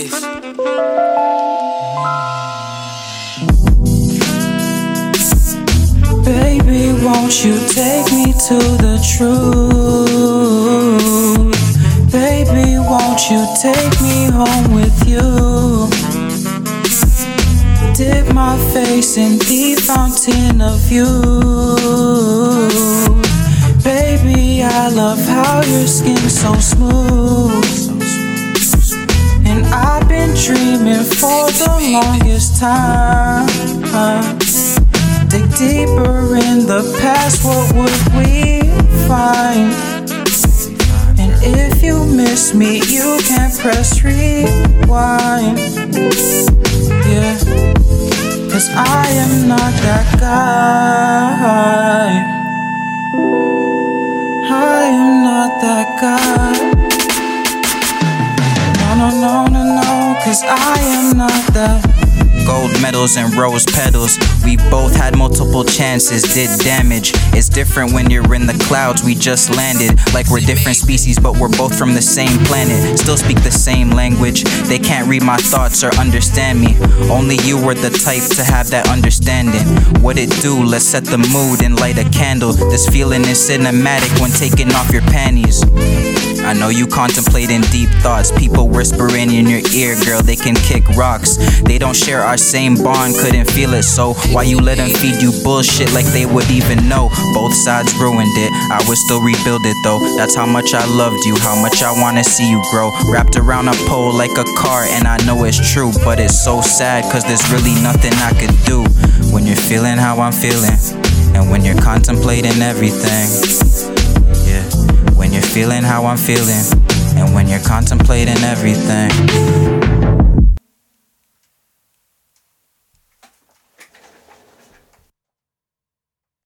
This. Baby, won't you take me to the truth? Baby, won't you take me home with you? Dip my face in the fountain of you. Baby, I love how your skin's so smooth. And I've been dreaming for the longest time. Dig deeper in the past, what would we find? And if you miss me, you can press rewind. Yeah, cause I am not that guy. I am not that guy. No, no, no, cause I am not that. Gold medals and rose petals. We both had multiple chances, did damage. It's different when you're in the clouds. We just landed like we're different species, but we're both from the same planet. Still speak the same language. They can't read my thoughts or understand me. Only you were the type to have that understanding. What it do? Let's set the mood and light a candle. This feeling is cinematic when taking off your panties. I know you contemplating deep thoughts. People whispering in your ear, girl, they can kick rocks. They don't share our same bond, couldn't feel it. So why you let them feed you bullshit like they would even know? Both sides ruined it. I would still rebuild it though. That's how much I loved you, how much I wanna see you grow. Wrapped around a pole like a car, and I know it's true, but it's so sad cause there's really nothing I could do. When you're feeling how I'm feeling, and when you're contemplating everything. Feeling how I'm feeling, and when you're contemplating everything.